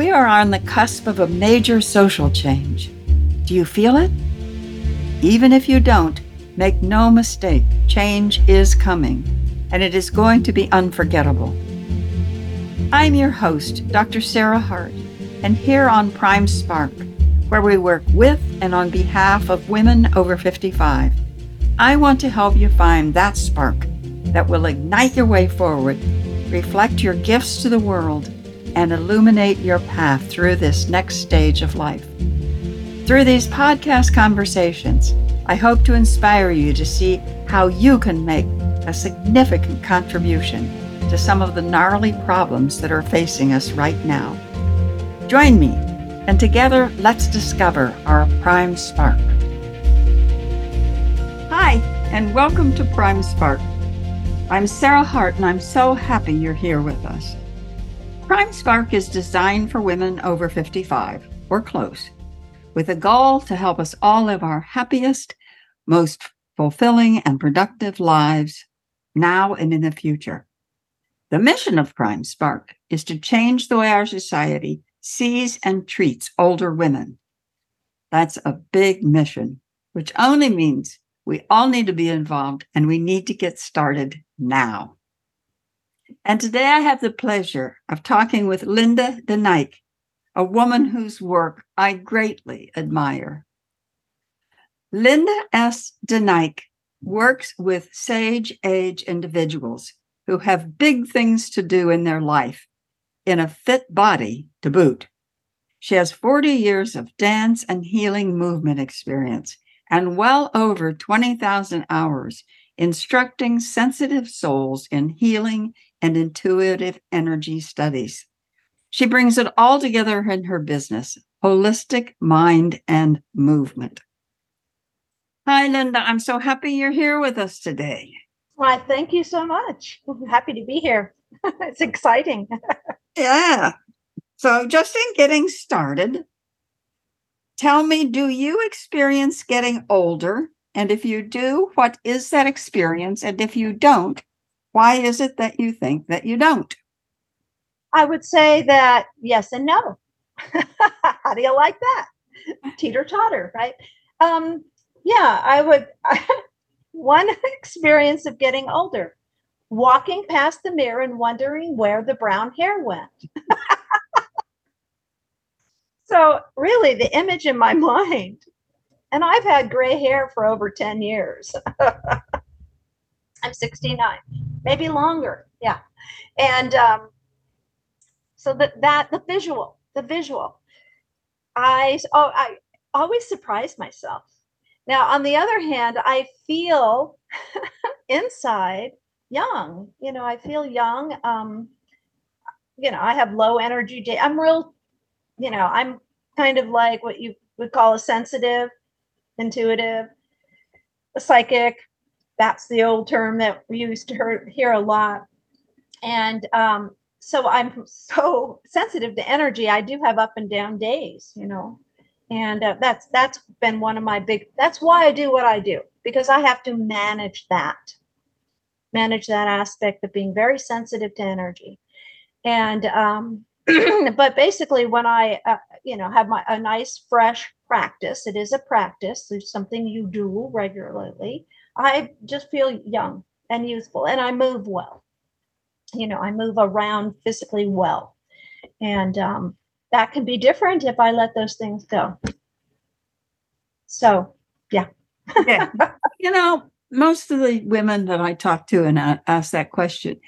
We are on the cusp of a major social change. Do you feel it? Even if you don't, make no mistake, change is coming, and it is going to be unforgettable. I'm your host, Dr. Sarah Hart, and here on Prime Spark, where we work with and on behalf of women over 55, I want to help you find that spark that will ignite your way forward, reflect your gifts to the world, and illuminate your path through this next stage of life. Through these podcast conversations, I hope to inspire you to see how you can make a significant contribution to some of the gnarly problems that are facing us right now. Join me, and together let's discover our Prime Spark. Hi, and welcome to Prime Spark. I'm Sarah Hart, and I'm so happy you're here with us. Prime Spark is designed for women over 55 or close, with a goal to help us all live our happiest, most fulfilling, and productive lives now and in the future. The mission of Prime Spark is to change the way our society sees and treats older women. That's a big mission, which only means we all need to be involved and we need to get started now. And today I have the pleasure of talking with Linda DeNike, a woman whose work I greatly admire. Linda S. DeNike works with sage age individuals who have big things to do in their life in a fit body to boot. She has 40 years of dance and healing movement experience and well over 20,000 hours instructing sensitive souls in healing and intuitive energy studies. She brings it all together in her business, Holistic Mind and Movement. Hi, Linda. I'm so happy you're here with us today. Why, thank you so much. I'm happy to be here. it's exciting. yeah. So, just in getting started, tell me do you experience getting older? And if you do, what is that experience? And if you don't, why is it that you think that you don't? I would say that yes and no. How do you like that? Teeter totter, right? Um, yeah, I would. one experience of getting older walking past the mirror and wondering where the brown hair went. so, really, the image in my mind, and I've had gray hair for over 10 years. I'm 69, maybe longer. Yeah. And um, so that, that, the visual, the visual, I, oh, I always surprise myself now, on the other hand, I feel inside young. You know, I feel young. Um, you know, I have low energy day. I'm real, you know, I'm kind of like what you would call a sensitive, intuitive, a psychic. That's the old term that we used to hear, hear a lot. And um, so I'm so sensitive to energy. I do have up and down days, you know and uh, that's that's been one of my big that's why i do what i do because i have to manage that manage that aspect of being very sensitive to energy and um but basically when i uh, you know have my a nice fresh practice it is a practice it's something you do regularly i just feel young and youthful and i move well you know i move around physically well and um that can be different if I let those things go. So, yeah. yeah. You know, most of the women that I talk to and I ask that question,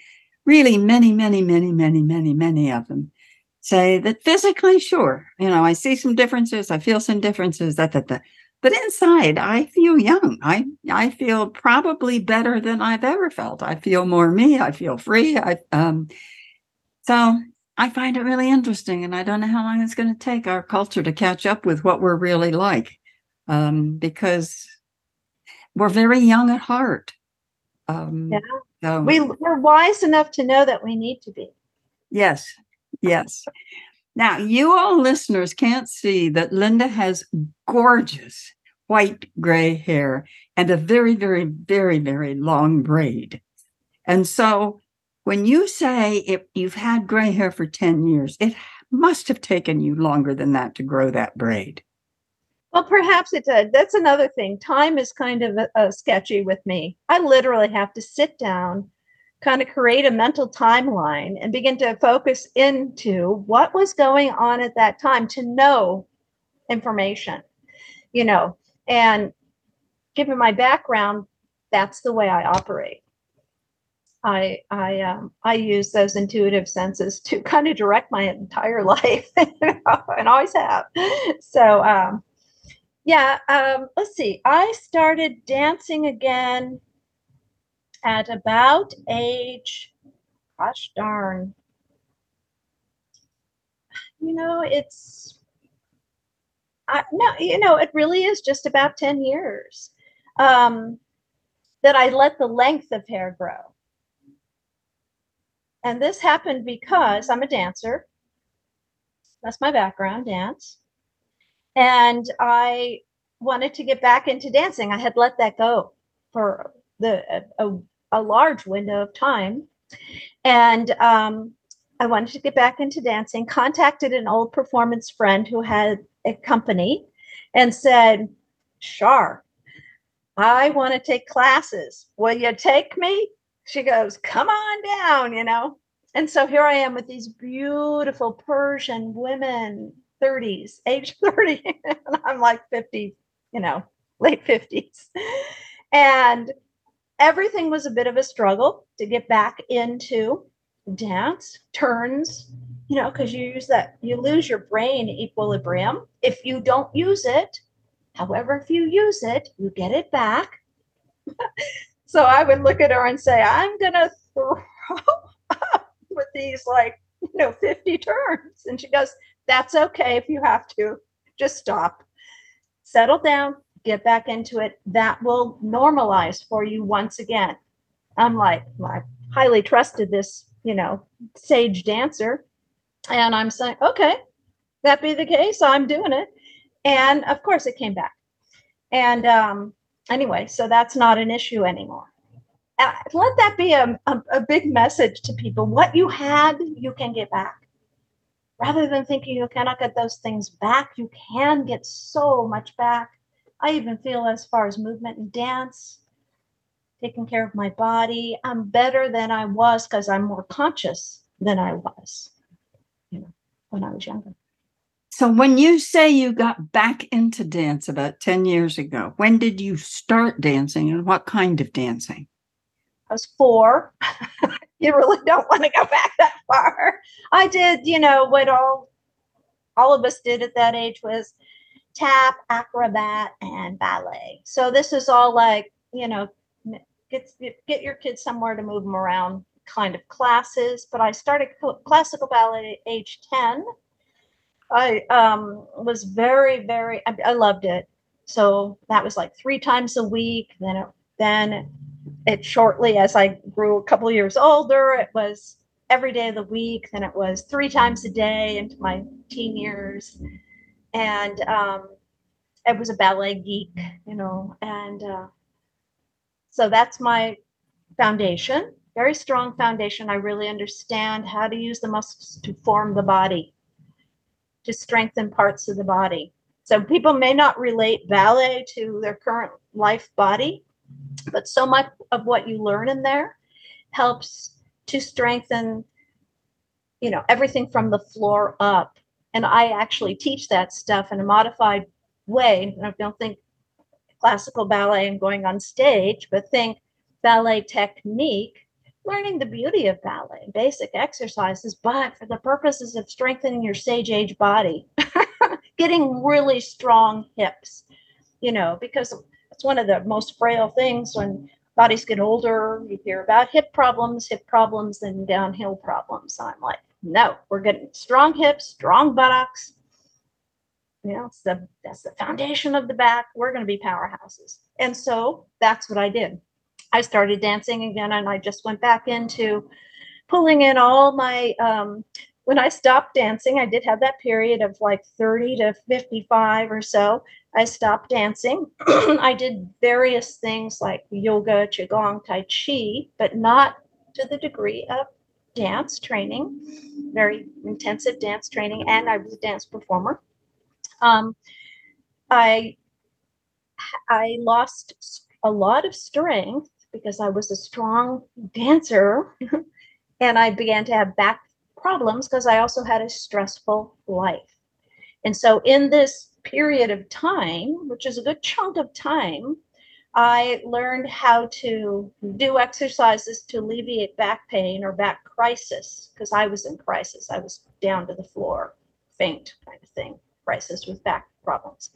really many, many, many, many, many, many of them say that physically, sure, you know, I see some differences, I feel some differences, that, that, that. But inside, I feel young. I I feel probably better than I've ever felt. I feel more me. I feel free. I um so I find it really interesting, and I don't know how long it's going to take our culture to catch up with what we're really like, um, because we're very young at heart. Um, yeah, so, we, we're wise enough to know that we need to be. Yes, yes. Now, you all listeners can't see that Linda has gorgeous white gray hair and a very, very, very, very long braid. And so when you say if you've had gray hair for 10 years, it must have taken you longer than that to grow that braid. Well, perhaps it did. That's another thing. Time is kind of sketchy with me. I literally have to sit down, kind of create a mental timeline, and begin to focus into what was going on at that time to know information, you know. And given my background, that's the way I operate. I I um, I use those intuitive senses to kind of direct my entire life, and always have. So um, yeah, um, let's see. I started dancing again at about age, gosh darn, you know, it's I, no, you know, it really is just about ten years um, that I let the length of hair grow. And this happened because I'm a dancer. That's my background, dance. And I wanted to get back into dancing. I had let that go for the a, a large window of time. And um, I wanted to get back into dancing, contacted an old performance friend who had a company and said, Shar, I want to take classes. Will you take me? she goes, Come on down, you know. And so here I am with these beautiful Persian women, 30s, age 30. and I'm like 50, you know, late 50s. And everything was a bit of a struggle to get back into dance, turns, you know, because you use that, you lose your brain equilibrium. If you don't use it, however, if you use it, you get it back. So I would look at her and say, I'm to throw up with these like, you know, 50 turns. And she goes, That's okay if you have to. Just stop, settle down, get back into it. That will normalize for you once again. I'm like, I highly trusted this, you know, sage dancer. And I'm saying, okay, that be the case, I'm doing it. And of course, it came back. And um, anyway, so that's not an issue anymore. Uh, let that be a, a, a big message to people. What you had, you can get back. Rather than thinking you cannot get those things back, you can get so much back. I even feel as far as movement and dance, taking care of my body, I'm better than I was because I'm more conscious than I was, you know, when I was younger. So, when you say you got back into dance about 10 years ago, when did you start dancing and what kind of dancing? I was four. you really don't want to go back that far. I did, you know, what all all of us did at that age was tap, acrobat, and ballet. So this is all like, you know, get get your kids somewhere to move them around kind of classes. But I started classical ballet at age 10 I um, was very, very, I, I, loved it. So that was like three times a week. Then, it, then it shortly, as I grew a couple years older, it was every day of the week. Then it was three times a day into my teen years. And um, it was a ballet geek, you know, and uh, so that's my foundation, very strong foundation. I really understand how to use the muscles to form the body to strengthen parts of the body. So people may not relate ballet to their current life body, but so much of what you learn in there helps to strengthen, you know, everything from the floor up. And I actually teach that stuff in a modified way. I don't think classical ballet and going on stage, but think ballet technique learning the beauty of ballet, basic exercises, but for the purposes of strengthening your sage age body, getting really strong hips, you know, because it's one of the most frail things when bodies get older. You hear about hip problems, hip problems, and downhill problems. I'm like, no, we're getting strong hips, strong buttocks. You know, it's the that's the foundation of the back. We're going to be powerhouses. And so that's what I did. I started dancing again and I just went back into pulling in all my um, when I stopped dancing, I did have that period of like 30 to 55 or so. I stopped dancing. I did various things like yoga, qigong, tai chi, but not to the degree of dance training, very intensive dance training, and I was a dance performer. Um, I I lost a lot of strength because I was a strong dancer, and I began to have back problems because I also had a stressful life. And so, in this period of time, which is a good chunk of time, I learned how to do exercises to alleviate back pain or back crisis because I was in crisis. I was down to the floor, faint kind of thing, crisis with back problems.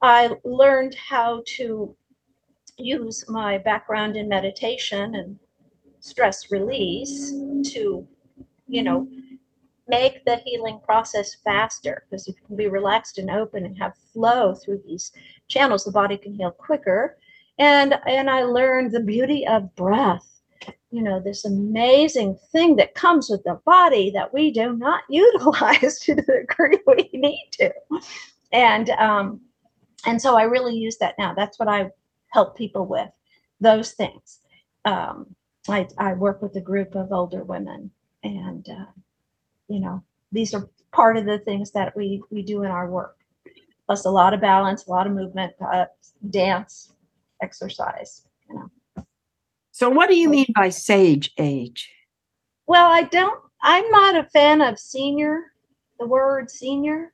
I learned how to use my background in meditation and stress release to, you know, make the healing process faster because if you can be relaxed and open and have flow through these channels, the body can heal quicker and and i learned the beauty of breath. You know this amazing thing that comes with the body that we do not utilize to the degree we need to. And um and so i really use that now. That's what i help people with those things. Um i i work with a group of older women and uh, you know these are part of the things that we we do in our work. Plus a lot of balance a lot of movement uh, dance exercise. You know. So, what do you mean by sage age? Well, I don't. I'm not a fan of senior. The word senior.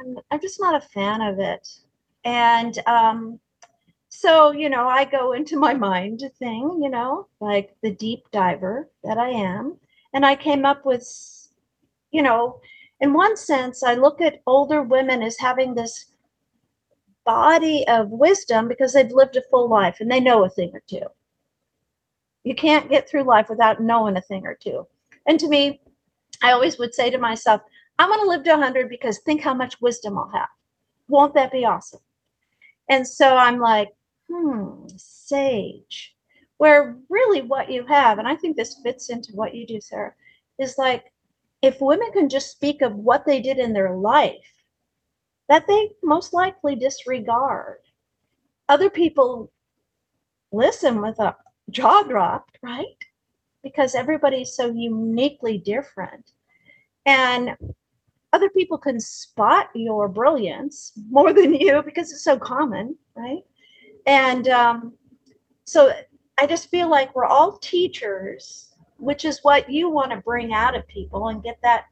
I'm, I'm just not a fan of it. And um, so, you know, I go into my mind thing, you know, like the deep diver that I am. And I came up with, you know, in one sense, I look at older women as having this body of wisdom because they've lived a full life and they know a thing or two. You can't get through life without knowing a thing or two. And to me, I always would say to myself, I'm going to live to 100 because think how much wisdom I'll have. Won't that be awesome? And so I'm like, hmm, sage. Where really what you have, and I think this fits into what you do, Sarah, is like if women can just speak of what they did in their life that they most likely disregard. Other people listen with a jaw dropped, right? Because everybody's so uniquely different. And other people can spot your brilliance more than you because it's so common, right? And um, so I just feel like we're all teachers, which is what you want to bring out of people and get that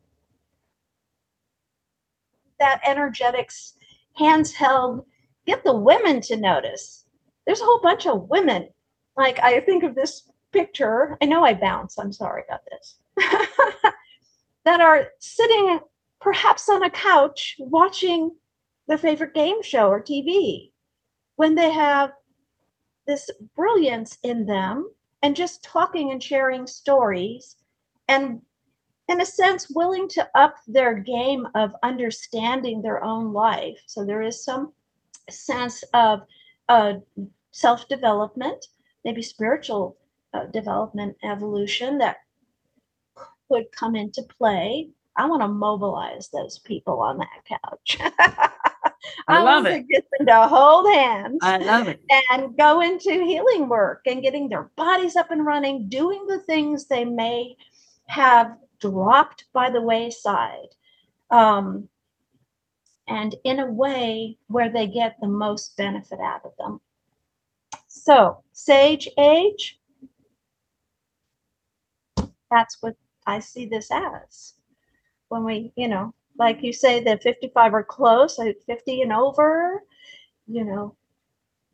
that energetics, hands held, get the women to notice. There's a whole bunch of women. Like I think of this picture. I know I bounce. I'm sorry about this. that are sitting perhaps on a couch watching their favorite game show or TV when they have this brilliance in them and just talking and sharing stories and in a sense, willing to up their game of understanding their own life. So there is some sense of uh, self development, maybe spiritual uh, development, evolution that could come into play. I want to mobilize those people on that couch. I, I love it. get them to hold hands. I love it. And go into healing work and getting their bodies up and running, doing the things they may have dropped by the wayside um, and in a way where they get the most benefit out of them. So, sage age, that's what I see this as. When we, you know, like you say, the 55 are close, 50 and over, you know,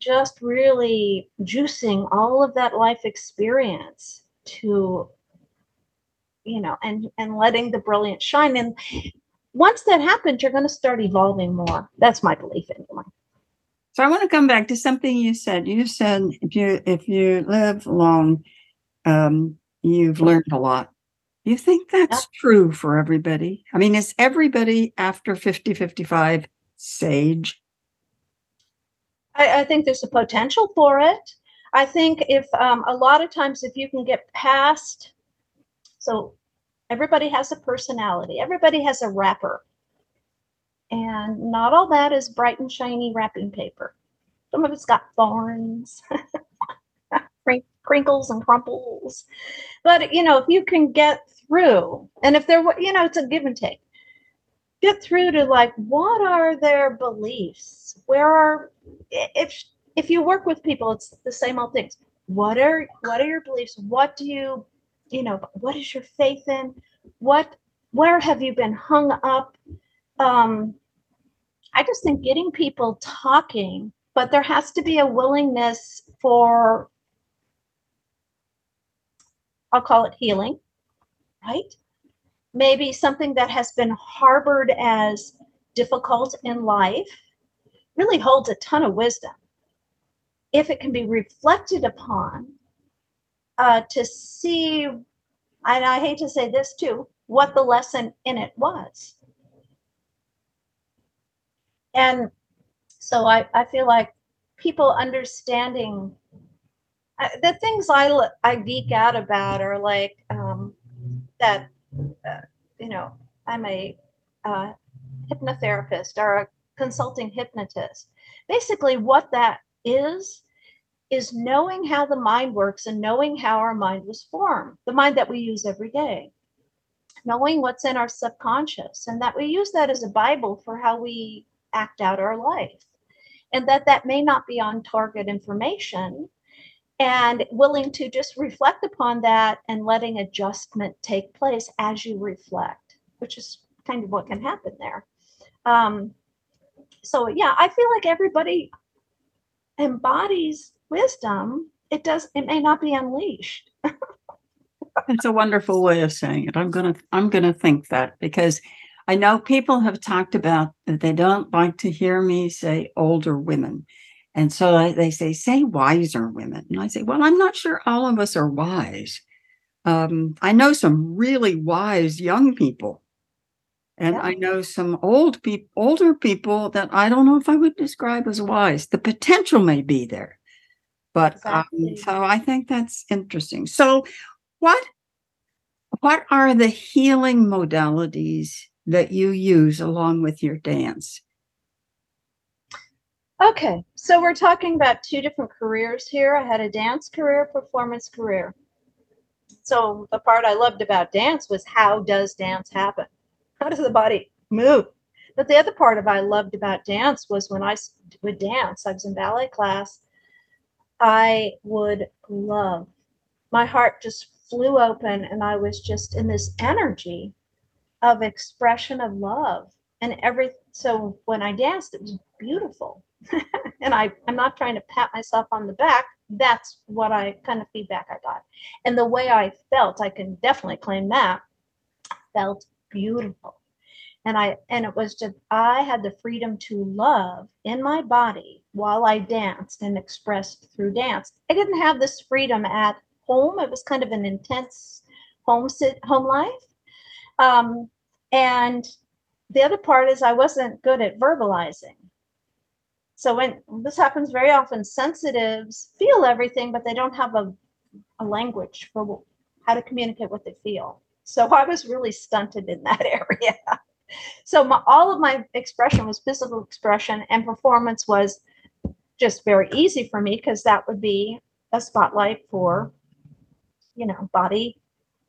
just really juicing all of that life experience to you know, and and letting the brilliance shine. And once that happens, you're going to start evolving more. That's my belief anyway. So I want to come back to something you said. You said if you if you live long, um, you've learned a lot. You think that's yeah. true for everybody? I mean, is everybody after 50, 55 sage? I, I think there's a potential for it. I think if um, a lot of times if you can get past so everybody has a personality, everybody has a wrapper. And not all that is bright and shiny wrapping paper. Some of it's got thorns. crinkles and crumples. But you know, if you can get through, and if there, you know, it's a give and take. Get through to like, what are their beliefs? Where are if if you work with people, it's the same old things. What are what are your beliefs? What do you, you know, what is your faith in? What where have you been hung up? Um, I just think getting people talking, but there has to be a willingness for, I'll call it healing, right? Maybe something that has been harbored as difficult in life really holds a ton of wisdom. If it can be reflected upon, uh, to see, and I hate to say this too, what the lesson in it was. And so I, I feel like people understanding uh, the things I, I geek out about are like um, that, uh, you know, I'm a uh, hypnotherapist or a consulting hypnotist. Basically, what that is, is knowing how the mind works and knowing how our mind was formed, the mind that we use every day. Knowing what's in our subconscious and that we use that as a bible for how we act out our life. And that that may not be on target information and willing to just reflect upon that and letting adjustment take place as you reflect which is kind of what can happen there. Um, so yeah i feel like everybody embodies wisdom it does it may not be unleashed It's a wonderful way of saying it. I'm gonna I'm gonna think that because I know people have talked about that they don't like to hear me say older women. And so I, they say, say wiser women. And I say, well, I'm not sure all of us are wise. Um, I know some really wise young people. And yeah. I know some old people, older people that I don't know if I would describe as wise. The potential may be there. But exactly. um, so I think that's interesting. So what what are the healing modalities that you use along with your dance? Okay, so we're talking about two different careers here. I had a dance career, performance career. So the part I loved about dance was how does dance happen? How does the body move? But the other part of I loved about dance was when I would dance, I was in ballet class, I would love, my heart just flew open and I was just in this energy of expression of love. And every so when I danced it was beautiful. And I I'm not trying to pat myself on the back. That's what I kind of feedback I got. And the way I felt I can definitely claim that felt beautiful. And I and it was just I had the freedom to love in my body while I danced and expressed through dance I didn't have this freedom at home. It was kind of an intense home sit home life. Um, and the other part is I wasn't good at verbalizing. So when this happens very often, sensitives feel everything, but they don't have a, a language for how to communicate what they feel. So I was really stunted in that area. so my, all of my expression was physical expression, and performance was just very easy for me because that would be a spotlight for you know, body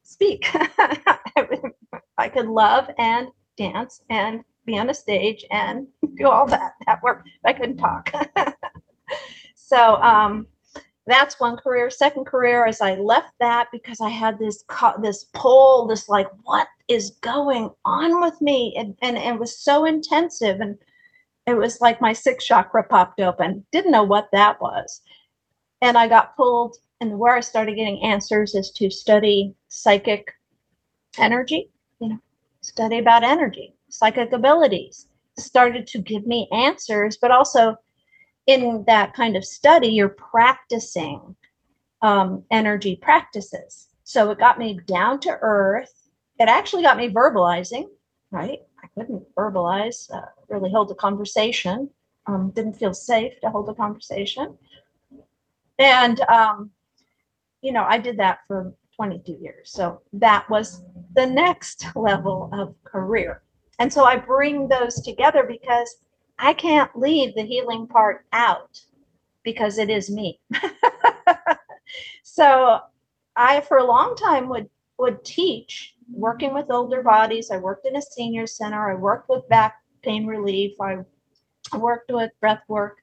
speak. I could love and dance and be on a stage and do all that. That worked. I couldn't talk. so um, that's one career. Second career is I left that because I had this this pull, this like, what is going on with me? And, and, and it was so intensive. And it was like my sixth chakra popped open. Didn't know what that was. And I got pulled and where I started getting answers is to study psychic energy, you know, study about energy, psychic abilities. Started to give me answers, but also in that kind of study, you're practicing um, energy practices. So it got me down to earth. It actually got me verbalizing, right? I couldn't verbalize, uh, really hold a conversation. Um, didn't feel safe to hold a conversation. And um, you know, I did that for 22 years. So that was the next level of career. And so I bring those together because I can't leave the healing part out because it is me. so I, for a long time, would would teach working with older bodies. I worked in a senior center. I worked with back pain relief. I worked with breath work.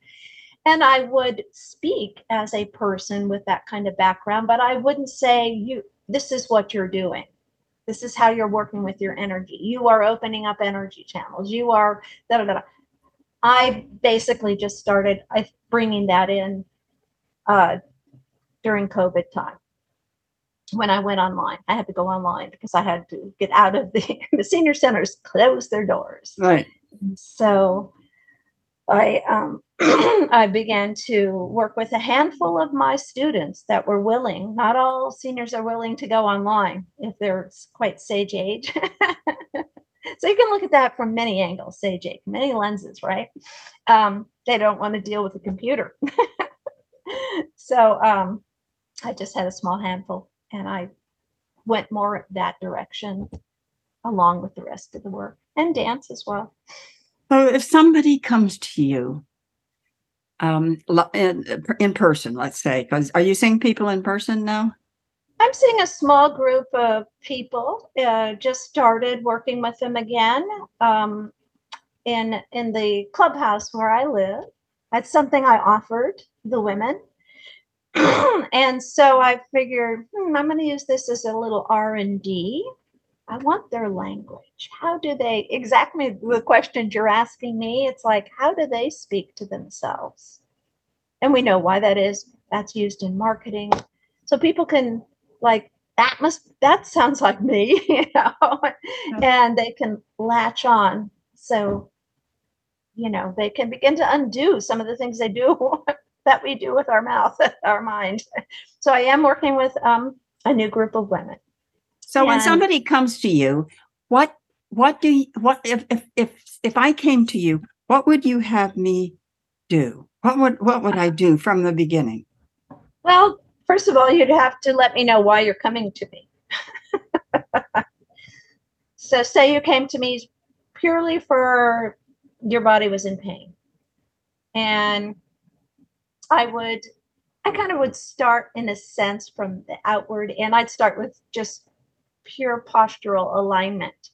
And I would speak as a person with that kind of background, but I wouldn't say, you, this is what you're doing. This is how you're working with your energy. You are opening up energy channels. You are da da da. I basically just started bringing that in uh, during COVID time when I went online. I had to go online because I had to get out of the the senior centers closed their doors. Right. So I um, I began to work with a handful of my students that were willing. Not all seniors are willing to go online if they're quite sage age. so you can look at that from many angles, sage age, many lenses, right? Um, they don't want to deal with a computer. so um, I just had a small handful and I went more that direction along with the rest of the work and dance as well. So if somebody comes to you um, in, in person, let's say, because are you seeing people in person now? I'm seeing a small group of people. Uh, just started working with them again um, in in the clubhouse where I live. That's something I offered the women and so I figured hmm, I'm going to use this as a little R and D. I want their language. How do they exactly the questions you're asking me? It's like how do they speak to themselves? And we know why that is. That's used in marketing, so people can like that must that sounds like me, you know, and they can latch on. So you know they can begin to undo some of the things they do that we do with our mouth, our mind. So I am working with um, a new group of women. So and when somebody comes to you, what what do you, what if if if if I came to you, what would you have me do? What would what would I do from the beginning? Well, first of all, you'd have to let me know why you're coming to me. so say you came to me purely for your body was in pain and I would, I kind of would start in a sense from the outward, and I'd start with just pure postural alignment.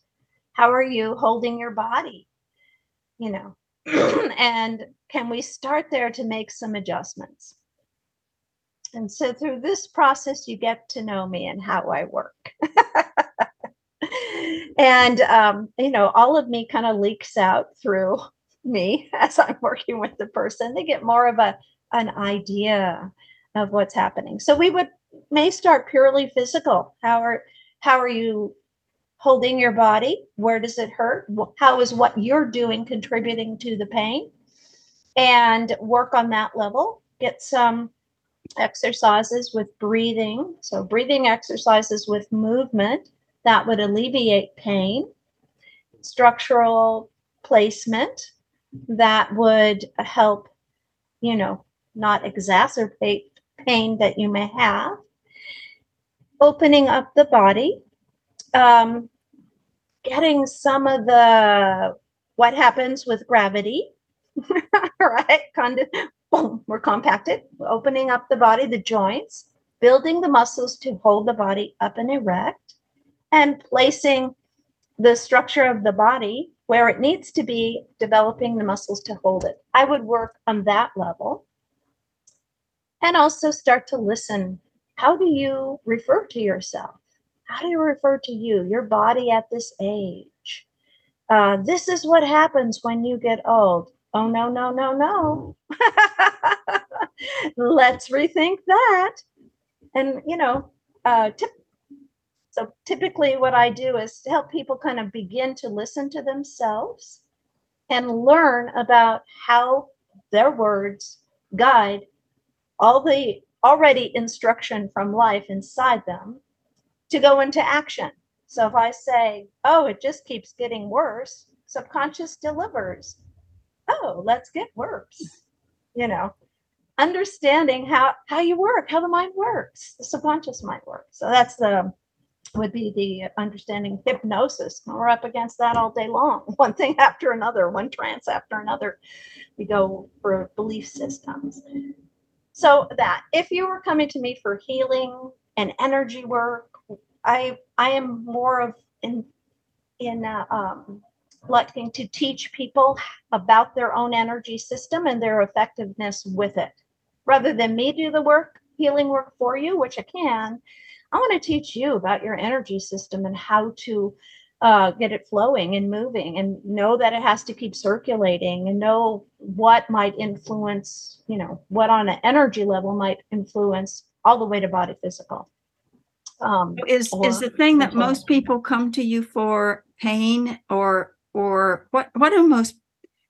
How are you holding your body? You know, and can we start there to make some adjustments? And so through this process, you get to know me and how I work. and, um, you know, all of me kind of leaks out through me as I'm working with the person. They get more of a an idea of what's happening. So we would may start purely physical. How are how are you holding your body? Where does it hurt? How is what you're doing contributing to the pain? And work on that level. Get some exercises with breathing. So breathing exercises with movement that would alleviate pain. Structural placement that would help, you know, not exacerbate pain that you may have. Opening up the body, um, getting some of the what happens with gravity, right? Of, boom, we're compacted, opening up the body, the joints, building the muscles to hold the body up and erect, and placing the structure of the body where it needs to be, developing the muscles to hold it. I would work on that level and also start to listen. How do you refer to yourself? How do you refer to you, your body at this age? Uh, this is what happens when you get old. Oh, no, no, no, no. Let's rethink that. And, you know, uh, tip, so typically what I do is help people kind of begin to listen to themselves and learn about how their words guide all the already instruction from life inside them to go into action. So if I say, oh, it just keeps getting worse, subconscious delivers. Oh, let's get worse. You know, understanding how how you work, how the mind works, the subconscious mind works. So that's the would be the understanding hypnosis. We're up against that all day long, one thing after another, one trance after another. We go for belief systems. So that if you were coming to me for healing and energy work, I I am more of in in uh, um, liking to teach people about their own energy system and their effectiveness with it, rather than me do the work healing work for you, which I can. I want to teach you about your energy system and how to uh, get it flowing and moving and know that it has to keep circulating and know what might influence, you know, what on an energy level might influence all the way to body physical. Um, is is the thing that most people come to you for pain or or what what do most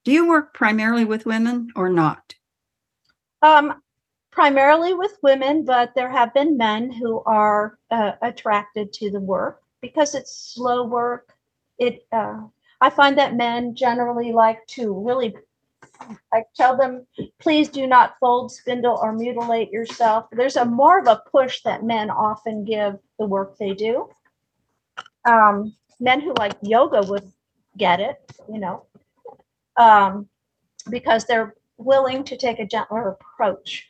do you work primarily with women or not? Um, primarily with women, but there have been men who are uh, attracted to the work because it's slow work. It uh, I find that men generally like to really I tell them, please do not fold, spindle, or mutilate yourself. There's a more of a push that men often give the work they do. Um, men who like yoga would get it, you know, um, because they're willing to take a gentler approach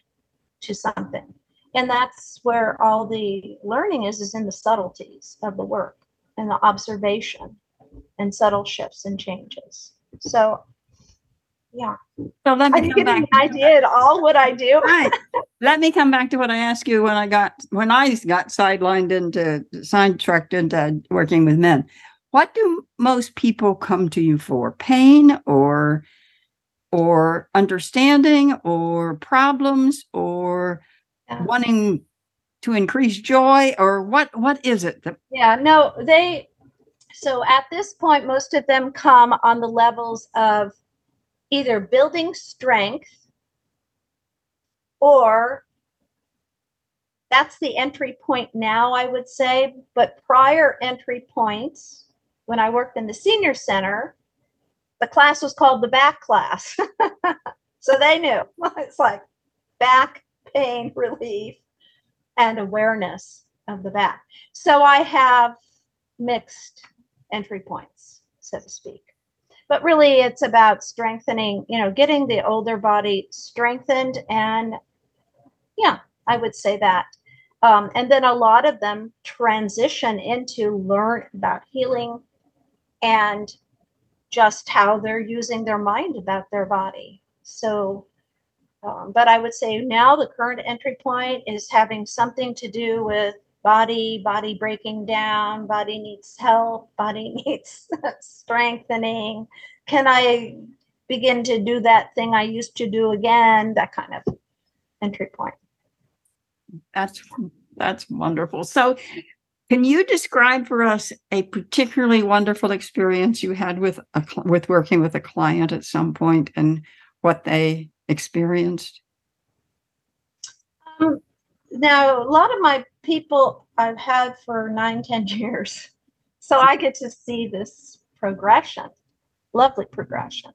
to something. And that's where all the learning is, is in the subtleties of the work and the observation and subtle shifts and changes. So yeah. So let me come back. I did all what I do. right. Let me come back to what I asked you when I got when I got sidelined into sidetracked into working with men. What do most people come to you for? Pain or or understanding or problems or yeah. wanting to increase joy or what what is it that yeah no they so at this point most of them come on the levels of either building strength or that's the entry point now, I would say. But prior entry points, when I worked in the senior center, the class was called the back class. so they knew it's like back pain relief and awareness of the back. So I have mixed entry points, so to speak. But really it's about strengthening you know getting the older body strengthened and yeah i would say that. Um, and then a lot of them transition into learn about healing and just how they're using their mind about their body. So um, but i would say now the current entry point is having something to do with body, body breaking down, body needs help, body needs strengthening. Can I begin to do that thing I used to do again? That kind of entry point. That's that's wonderful. So can you describe for us a particularly wonderful experience you had with a, with working with a client at some point and what they experienced? Um, now, a lot of my people I've had for nine, ten years. So I get to see this progression, lovely progression.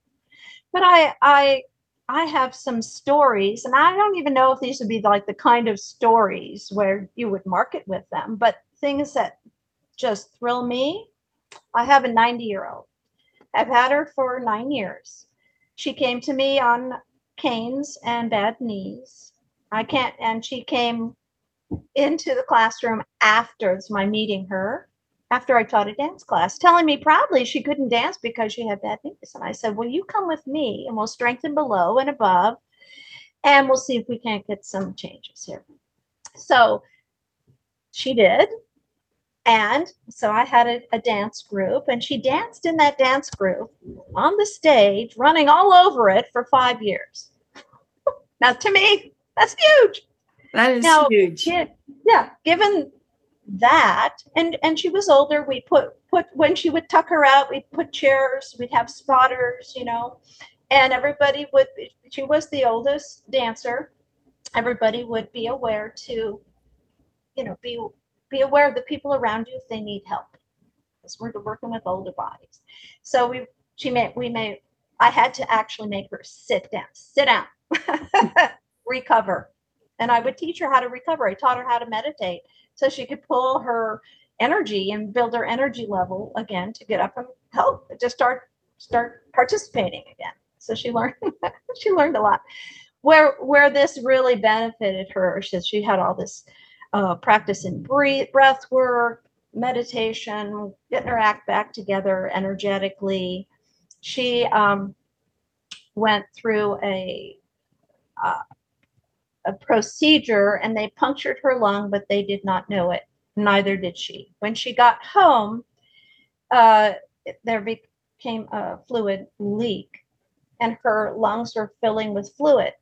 But I, I, I have some stories, and I don't even know if these would be like the kind of stories where you would market with them, but things that just thrill me. I have a 90 year old. I've had her for nine years. She came to me on canes and bad knees. I can't, and she came into the classroom after my meeting her, after I taught a dance class, telling me proudly she couldn't dance because she had bad knees. And I said, Well, you come with me and we'll strengthen below and above, and we'll see if we can't get some changes here. So she did. And so I had a, a, dance group, and she danced in that dance group on the stage, running all over it for five years. now, to me, that's huge. That is now, huge. Yeah, yeah, given that, and and she was older. We put put when she would tuck her out, we put chairs. We'd have spotters, you know, and everybody would. She was the oldest dancer. Everybody would be aware to, you know, be be aware of the people around you if they need help. Because we're working with older bodies. So we she made we made I had to actually make her sit down, sit down, recover, and I would teach her how to recover. I taught her how to meditate so she could pull her energy and build her energy level again to get up and help, just start start participating again. So she learned she learned a lot. where where this really benefited her is she had all this uh, practice in breathe, breath work, meditation, getting her act back together energetically. She um, went through a uh, a procedure and they punctured her lung, but they did not know it. Neither did she. When she got home, uh, there became a fluid leak and her lungs were filling with fluid.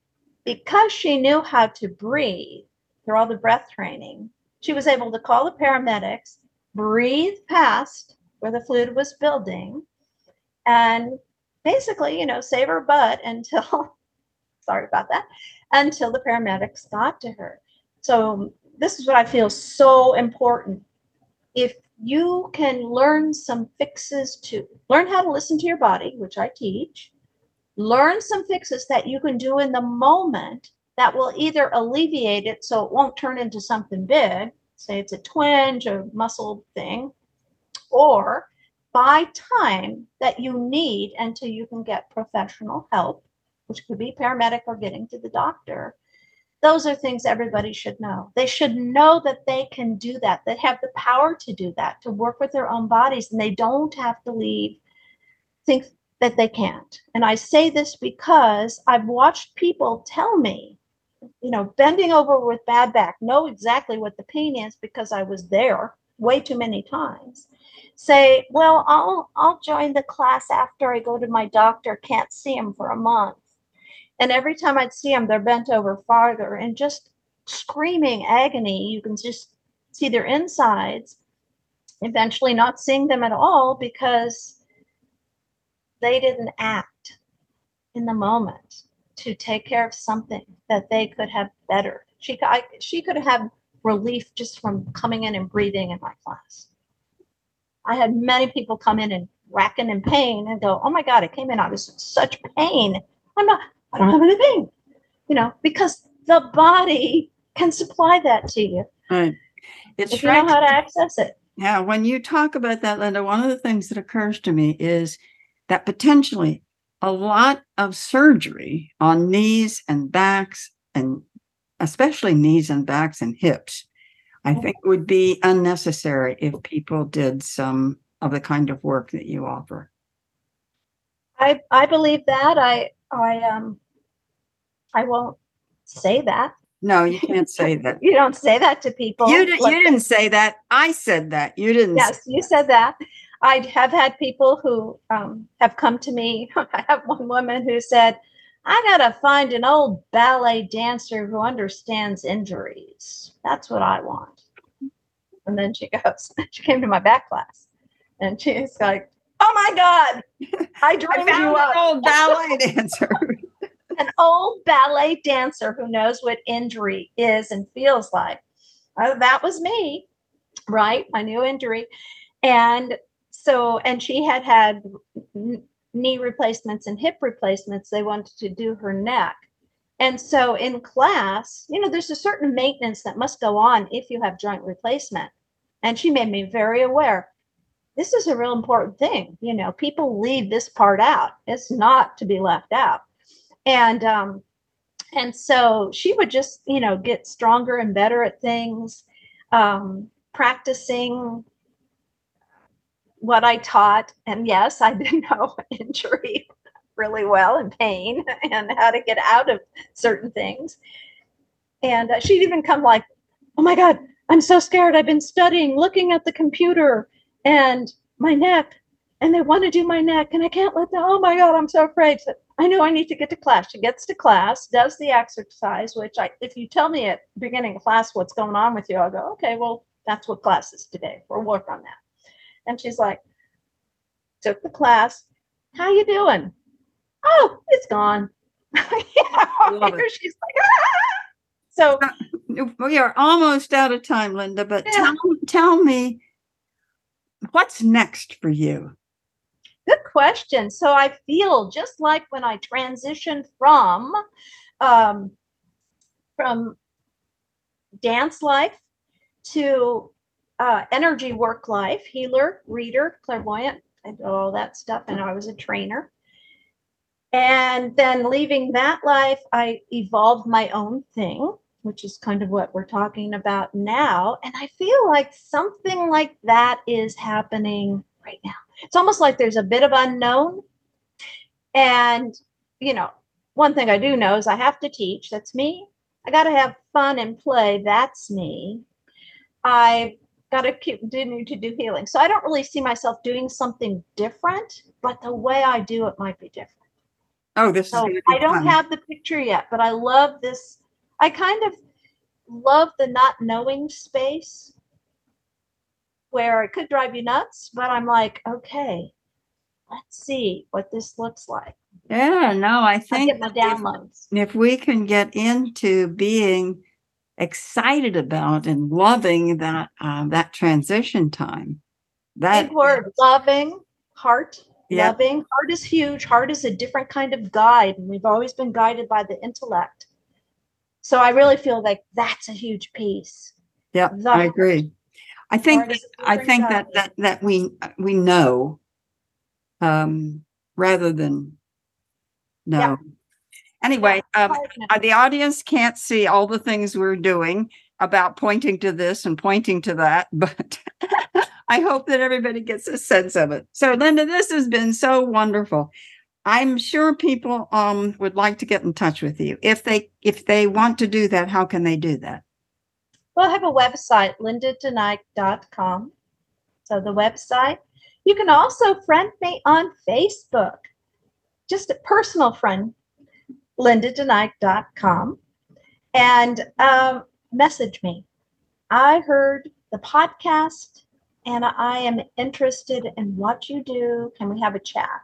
Because she knew how to breathe through all the breath training, she was able to call the paramedics, breathe past where the fluid was building, and basically, you know, save her butt until, sorry about that, until the paramedics got to her. So, this is what I feel so important. If you can learn some fixes to learn how to listen to your body, which I teach, learn some fixes that you can do in the moment that will either alleviate it so it won't turn into something big, say it's a twinge, a muscle thing, or buy time that you need until you can get professional help, which could be paramedic or getting to the doctor. Those are things everybody should know. They should know that they can do that, they have the power to do that, to work with their own bodies, and they don't have to leave, think that they can't. And I say this because I've watched people tell me, you know, bending over with bad back, know exactly what the pain is because I was there way too many times. Say, well, I'll I'll join the class after I go to my doctor, can't see him for a month. And every time I'd see them, they're bent over farther and just screaming agony. You can just see their insides, eventually not seeing them at all because they didn't act in the moment to take care of something that they could have better. She, I, she could have relief just from coming in and breathing in my class. I had many people come in and racking in pain and go, "Oh my God, I came in, I was in such pain. I'm not, I don't have any pain." You know, because the body can supply that to you. Right. It's if you know how to access it. Yeah, when you talk about that, Linda, one of the things that occurs to me is that potentially a lot of surgery on knees and backs, and especially knees and backs and hips, I think would be unnecessary if people did some of the kind of work that you offer. I I believe that. I I um I won't say that. No, you can't say that. you don't say that to people. You, did, you didn't say that. I said that. You didn't. Yes, you said that. I have had people who um, have come to me. I have one woman who said, I got to find an old ballet dancer who understands injuries. That's what I want. And then she goes, she came to my back class and she's like, Oh my God, I dreamed I you up. An old ballet dancer. an old ballet dancer who knows what injury is and feels like. Uh, that was me, right? I knew injury. And so and she had had knee replacements and hip replacements. They wanted to do her neck. And so in class you know there's a certain maintenance that must go on if you have joint replacement. And she made me very aware. This is a real important thing you know people leave this part out. It's not to be left out. And um and so she would just you know get stronger and better at things um practicing what I taught. And yes, I did know injury really well and pain and how to get out of certain things. And uh, she'd even come like, oh my God, I'm so scared. I've been studying, looking at the computer and my neck, and they want to do my neck, and I can't let them. Oh my God, I'm so afraid. So I know I need to get to class. She gets to class, does the exercise, which I, if you tell me at beginning of class what's going on with you, I'll go, okay, well, that's what class is today. We'll work on that. And she's like, took the class. How you doing? Oh, it's gone. yeah, she's like, ah! so we are almost out of time, Linda. But yeah. tell tell me what's next for you. Good question. So I feel just like when I transitioned from um, from dance life to uh, energy work life, healer, reader, clairvoyant. I all that stuff, and I was a trainer. And then leaving that life, I evolved my own thing, which is kind of what we're talking about now. And I feel like something like that is happening right now. It's almost like there's a bit of unknown. And, you know, one thing I do know is I have to teach. That's me. I got to have fun and play. That's me. I got to continue to do healing. So I don't really see myself doing something different, but the way I do it might be different. Oh, this So is. I don't have the picture yet, but I love this. I kind of love the not knowing space where it could drive you nuts, but I'm like, okay, let's see what this looks like. Yeah, no, I I think get my if- downloads. if we can get into being excited about and loving that uh, that transition time, that Big word, loving, heart, Yeah. loving. Heart is huge. Heart is a different kind of guide, and we've always been guided by the intellect. So I really feel like that's a huge piece. yeah, I agree. I think Heart is a I think that guide. that that we we know, um, rather than know. Yeah. Anyway, um, uh, the audience can't see all the things we're doing about pointing to this and pointing to that, but I hope that everybody gets a sense of it. So, Linda, this has been so wonderful. I'm sure people um would like to get in touch with you. If they if they want to do that, how can they do that? Well, I have a website, lindadenike.com. So the website. You can also friend me on Facebook. Just a personal friend, lindadenike.com. And um, message me. I heard the podcast and I am interested in what you do. Can we have a chat?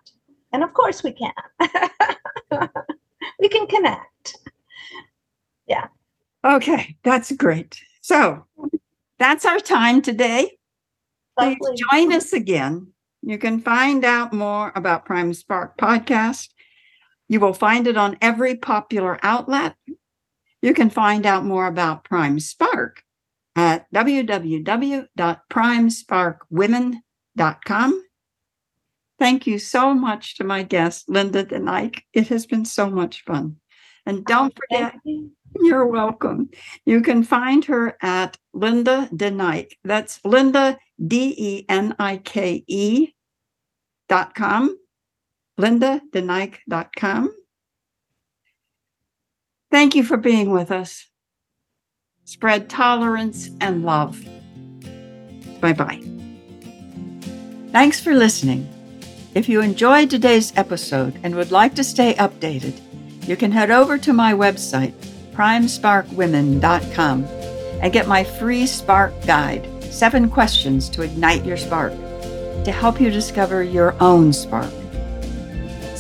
And of course we can. we can connect. Yeah. Okay, that's great. So that's our time today. Please join us again. You can find out more about Prime Spark Podcast. You will find it on every popular outlet. You can find out more about Prime Spark at www.primesparkwomen.com. Thank you so much to my guest, Linda DeNike. It has been so much fun. And don't forget, you're welcome. You can find her at Linda DeNike. That's Linda D E N I K E dot com. Linda DeNike dot com. Thank you for being with us. Spread tolerance and love. Bye bye. Thanks for listening. If you enjoyed today's episode and would like to stay updated, you can head over to my website, primesparkwomen.com, and get my free Spark Guide Seven Questions to Ignite Your Spark to help you discover your own spark.